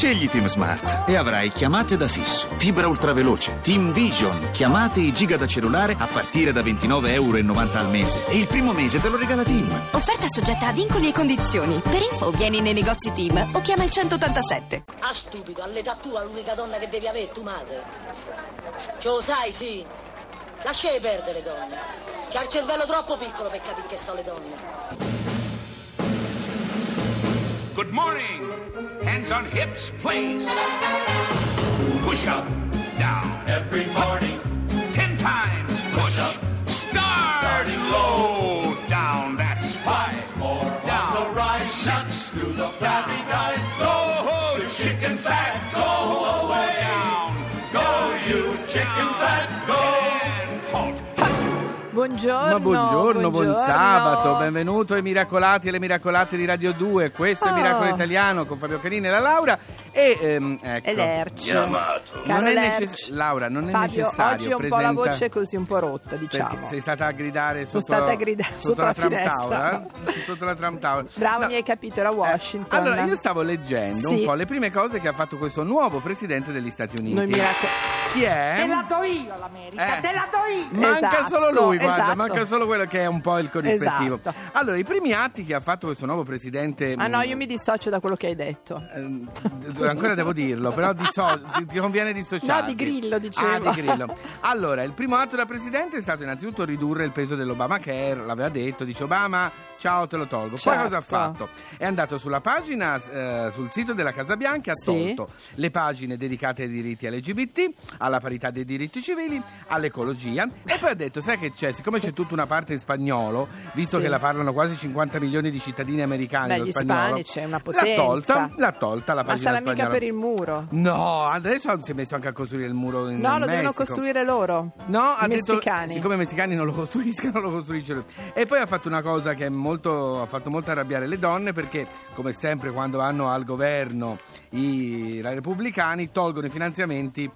Scegli Team Smart e avrai chiamate da fisso, fibra ultraveloce, Team Vision, chiamate e giga da cellulare a partire da 29,90 euro al mese. E il primo mese te lo regala Team. Offerta soggetta a vincoli e condizioni. Per info vieni nei negozi Team o chiama il 187. Ah, stupido, all'età tua l'unica donna che devi avere è tua madre. Ce lo sai, sì. Lasciai perdere le donne. C'ha il cervello troppo piccolo per capire che sono le donne. Good morning. Hands on hips, please. Push up, down. Every morning, Ten times push. up. Start. Starting low. Down. That's five. more Down. the rise. Six. to the flabby guys. Go. The chicken fat, go Buongiorno. Ma buongiorno, buon sabato, benvenuto ai Miracolati e alle Miracolate di Radio 2. Questo è Oh. Miracolo Italiano con Fabio Canini e la Laura. E ehm, ecco. E. Caro Non è necess- Laura, non è Fabio, necessario oggi ho un po' la presenta- voce così un po' rotta, diciamo. Perché sei stata a gridare Sono sotto, stata a gridare sotto la la Trump finestra. Tower, eh? Sotto la Trump Tower. Bravo, No, mi hai capito, era eh, Washington. allora, io stavo leggendo Sì. un po' le prime cose che ha fatto questo nuovo presidente degli Stati Uniti. Noi miraco- Chi è? Te la do io l'America, Eh. te la do io! Manca Esatto, solo lui, guarda, esatto. manca solo quello che è un po' il corrispettivo. Esatto. Allora, i primi atti che ha fatto questo nuovo presidente. Ah no, mh, io mi dissocio da quello che hai detto. ehm, d- ancora devo dirlo, però disso- ti, ti conviene dissociarti. No, di Grillo, dicevo. Ah, di Grillo. Allora, il primo atto da presidente è stato innanzitutto ridurre il peso dell'Obamacare, l'aveva detto, dice Obama, ciao, te lo tolgo. Poi Certo. cosa ha fatto? È andato sulla pagina, eh, sul sito della Casa Bianca, ha Sì. tolto le pagine dedicate ai diritti LGBT, alla parità dei diritti civili, all'ecologia e poi ha detto, sai che c'è, siccome c'è tutta una parte in spagnolo, visto Sì. che la parlano quasi 50 milioni di cittadini americani, Beh, lo gli spagnolo, ispanici è una l'ha potenza. tolta, l'ha tolta la Ma pagina sarà mica per il muro. No, adesso si è messo anche a costruire il muro in No, lo devono Messico. costruire loro. No, ha I detto messicani. siccome i messicani non lo costruiscono, lo costruisce lui. E poi ha fatto una cosa che è molto, ha fatto molto arrabbiare le donne perché, come sempre, quando vanno al governo i, i repubblicani tolgono i finanziamenti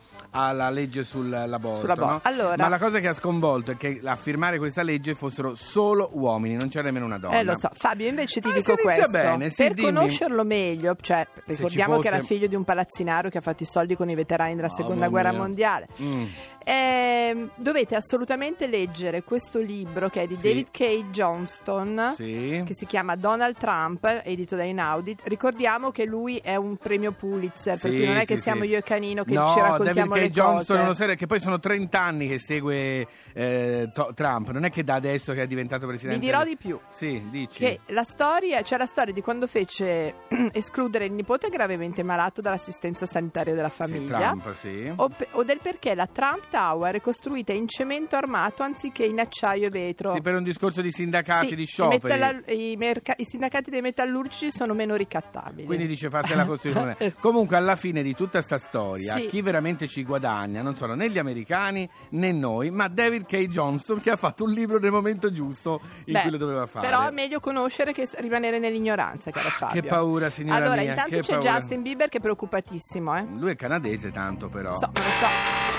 alla legge sull'aborto. No? Allora- Ma la cosa che ha sconvolto è che a firmare questa legge fossero solo uomini, non c'era nemmeno una donna. Eh, lo so. Fabio, invece ti Ah, dico questo. bene, sì, per dimmi. conoscerlo meglio, cioè, ricordiamo ci che era fosse- figlio di un palazzinario che ha fatto i soldi con i veterani della Oh, seconda guerra mondiale. Mm. Ehm, dovete assolutamente leggere questo libro che è di Sì. David K. Johnston. Sì. Che si chiama Donald Trump, edito da Inaudit. Ricordiamo che lui è un premio Pulitzer, per Sì, cui non è che siamo io e Canino che no, ci David raccontiamo K. le Johnson cose. è uno serio che poi sono 30 anni che segue eh, to- Trump, non è che da adesso che è diventato Vi presidente. dirò di più. Sì, dici. Che la storia, c'è la storia di quando fece escludere il nipote gravemente malato dall'assistenza sanitaria della famiglia. Trump. O, pe- o del perché la Trump Tower è costruita in cemento armato anziché in acciaio e vetro. Sì, per un discorso di sindacati, Sì, di i, scioperi. metalla- i merca- i sindacati dei metallurgici sono meno ricattabili. Quindi dice fatela costruire. Comunque alla fine di tutta sta storia, Sì. chi veramente ci guadagna non sono né gli americani né noi, ma David K. Johnston che ha fatto un libro nel momento giusto in Beh, cui lo doveva fare. Però è meglio conoscere che rimanere nell'ignoranza, caro Fabio. Che paura, signora Allora, mia, intanto c'è paura. Justin Bieber che è preoccupatissimo, eh. Lui è canadese tanto però. So, ma lo so.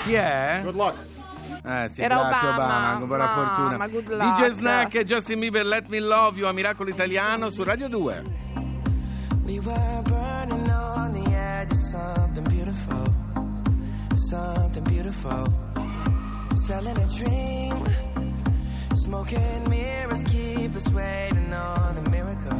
Chi è? Good luck. Eh sì, Era grazie Obama. Obama, buona fortuna. DJ. Snack e Justin Bieber Let Me Love You a Miracolo Italiano su Radio 2. We were burning on the edge of something beautiful, something beautiful. Selling a dream, smoking mirrors keep us waiting on a miracle,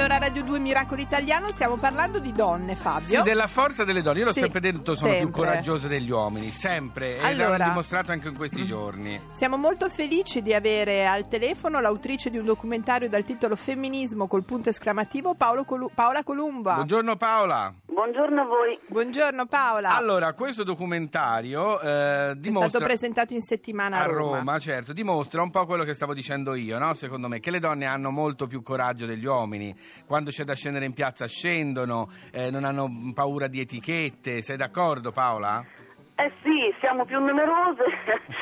Allora, Radio 2 Miracolo Italiano, stiamo parlando di donne, Fabio. Sì, della forza delle donne. Io l'ho Sì, sempre detto, sono più sempre. coraggiose degli uomini, sempre. E Allora. l'hanno dimostrato anche in questi giorni. Siamo molto felici di avere al telefono l'autrice di un documentario dal titolo Femminismo col punto esclamativo, Colu- Paola Columba. Buongiorno Paola. Buongiorno a voi. Buongiorno Paola. Allora, questo documentario eh, È dimostra... stato presentato in settimana a a Roma. Roma, certo, dimostra un po' quello che stavo dicendo io, no? Secondo me, che le donne hanno molto più coraggio degli uomini. Quando c'è da scendere in piazza scendono, eh, non hanno paura di etichette. Sei d'accordo, Paola? Eh sì, siamo più numerose,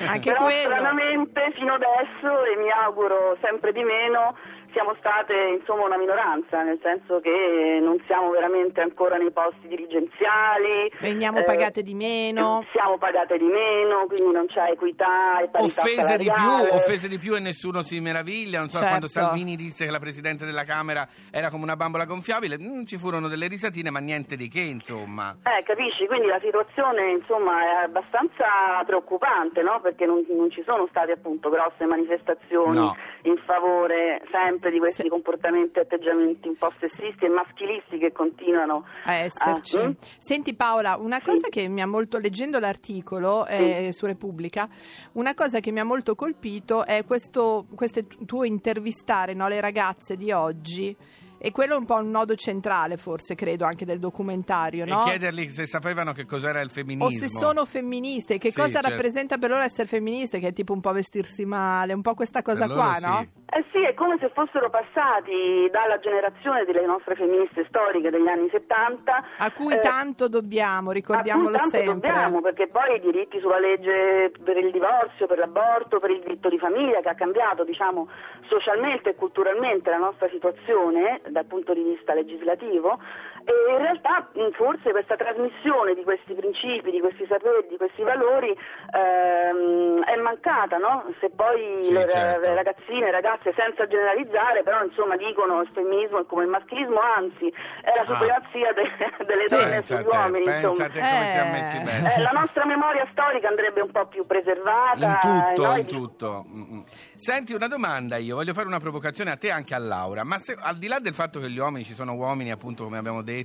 Anche però quello. stranamente fino adesso, e mi auguro sempre di meno, siamo state insomma una minoranza, nel senso che non siamo veramente ancora nei posti dirigenziali. Veniamo eh, pagate di meno. Siamo pagate di meno, quindi non c'è equità e parità Offese di più, offese di più e nessuno si meraviglia. Non so, Certo. quando Salvini disse che la Presidente della Camera era come una bambola gonfiabile, mm, ci furono delle risatine, ma niente di che, insomma. Eh, capisci? Quindi la situazione insomma è abbastanza preoccupante, no? Perché non, non ci sono state appunto grosse manifestazioni No. in favore sempre di questi Sì. comportamenti e atteggiamenti un po' sessisti e maschilisti che continuano a esserci. Ah, mm? Senti Paola, una cosa che mi ha molto, leggendo l'articolo eh, su Repubblica, una cosa che mi ha molto colpito è questo, questo tuo intervistare no, le ragazze di oggi. E quello è un po' un nodo centrale, forse, credo, anche del documentario, no? E chiedergli se sapevano che cos'era il femminismo. O se sono femministe, che Sì, cosa certo. rappresenta per loro essere femministe, che è tipo un po' vestirsi male, un po' questa cosa Per loro qua, sì. no? Eh sì, è come se fossero passati dalla generazione delle nostre femministe storiche degli anni 70 A cui eh, tanto dobbiamo, ricordiamolo a cui tanto sempre. dobbiamo, perché poi i diritti sulla legge per il divorzio, per l'aborto, per il diritto di famiglia che ha cambiato, diciamo, socialmente e culturalmente la nostra situazione dal punto di vista legislativo e in realtà forse questa trasmissione di questi principi, di questi saperi, di questi valori ehm, è mancata, no? Se poi Sì, le, certo. ragazzine, le ragazze senza generalizzare, però insomma dicono il femminismo è come il maschilismo, anzi è la Ah. supremazia de- delle Sì. donne sugli uomini, insomma. pensate come Eh. siamo messi bene. Eh, la nostra memoria storica andrebbe un po' più preservata. In tutto, e noi- in tutto. Mm, mm. Senti, una domanda io, voglio fare una provocazione a te e anche a Laura, ma se, al di là del fatto che gli uomini, ci sono uomini appunto come abbiamo detto,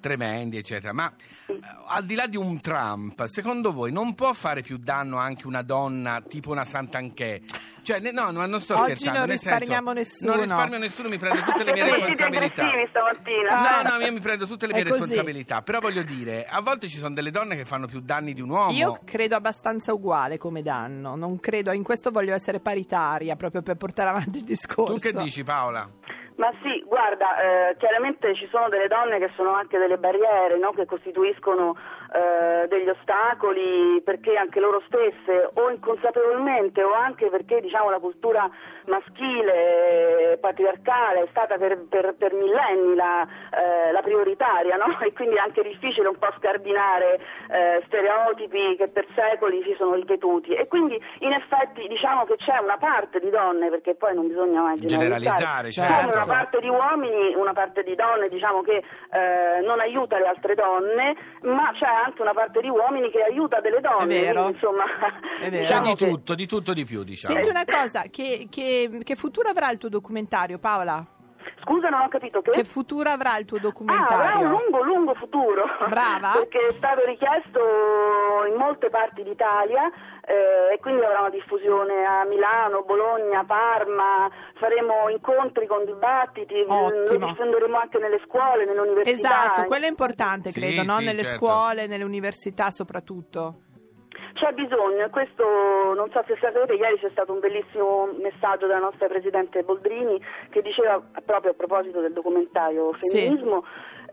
tremendi eccetera, ma eh, al di là di un Trump, secondo voi non può fare più danno anche una donna tipo una Sant'Anché? Cioè, ne- no, no, non sto Oggi scherzando. non nel senso, risparmiamo nessuno. Non risparmio nessuno, mi prendo tutte le mie responsabilità. No, no, io mi prendo tutte le È mie così. responsabilità, però voglio dire, a volte ci sono delle donne che fanno più danni di un uomo. Io credo abbastanza uguale come danno, non credo, in questo voglio essere paritaria proprio per portare avanti il discorso. Tu che dici Paola? Ma sì, guarda, eh, chiaramente ci sono delle donne che sono anche delle barriere, no? che costituiscono eh, degli ostacoli perché anche loro stesse, o inconsapevolmente o anche perché diciamo, la cultura maschile, patriarcale è stata per, per- per millenni la, eh, la prioritaria no? e quindi è anche difficile un po' scardinare eh, stereotipi che per secoli si sono ripetuti e quindi in effetti diciamo che c'è una parte di donne, perché poi non bisogna mai Generalizzare, generalizzare, certo. come una parte di uomini, una parte di donne diciamo che eh, non aiuta le altre donne, ma c'è anche una parte di uomini che aiuta delle donne. È vero. quindi, insomma, È vero. C'è diciamo di che- tutto, di tutto di più, diciamo. Senti una cosa, che, che- che futuro avrà il tuo documentario, Paola? Scusa, non ho capito che. Che futuro avrà il tuo Ah, avrà documentario? un lungo, lungo futuro. Brava. Perché è stato richiesto in molte parti d'Italia eh, e quindi avrà una diffusione a Milano, Bologna, Parma, faremo incontri con dibattiti, Ottimo. lo diffonderemo anche nelle scuole, nelle università. Esatto, quello è importante, Sì, credo, no? sì, nelle certo. scuole, nelle università soprattutto. C'è bisogno, e questo non so se sapete, ieri c'è stato un bellissimo messaggio della nostra Presidente Boldrini che diceva proprio a proposito del documentario Sì.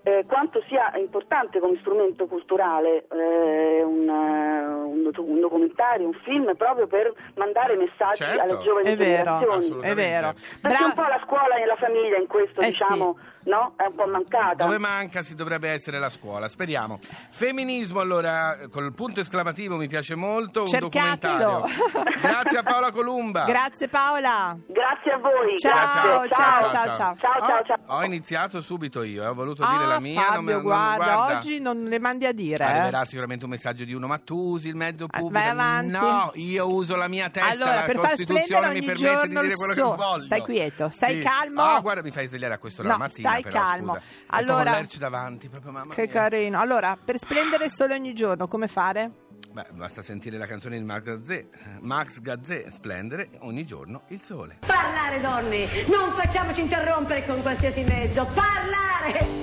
Eh, quanto sia importante come strumento culturale eh, un, eh, un un documentario, un film, proprio per mandare messaggi Certo. alle giovani È vero, generazioni. È vero. Perché Bra- un po' la scuola e la famiglia in questo, Eh, diciamo, no? È un po' mancata. Dove manca si dovrebbe essere la scuola, speriamo. Femminismo, allora, col punto esclamativo mi piace molto, un Cercatelo. documentario. Grazie a Paola Columba. Grazie Paola. Grazie a voi. Ciao, grazie. ciao, ciao, ciao. Ciao, ciao, Ho- ciao. Ho iniziato subito io, eh, ho voluto dire la Ah, mia. non me- Fabio, non- guarda, guarda. oggi non le mandi a dire. eh. Arriverà sicuramente un messaggio di uno, ma tu usi il mezzo Ah, pubblico. vai avanti. No, io uso la mia testa, Allora, la per far Costituzione mi ogni permette di giorno dire il quello sole. che voglio. Stai quieto, stai Sì. calmo. Ah, guarda, mi fai svegliare a quest'ora No, la mattina, stai però, calmo. scusa. Allora- Lerci davanti, proprio mamma Che mia. carino. Allora, per splendere sole ogni giorno, come fare? Beh, basta sentire la canzone di Max Gazzè. Max Gazzè, splendere ogni giorno il sole. Parlare donne, non facciamoci interrompere con qualsiasi mezzo, parlare!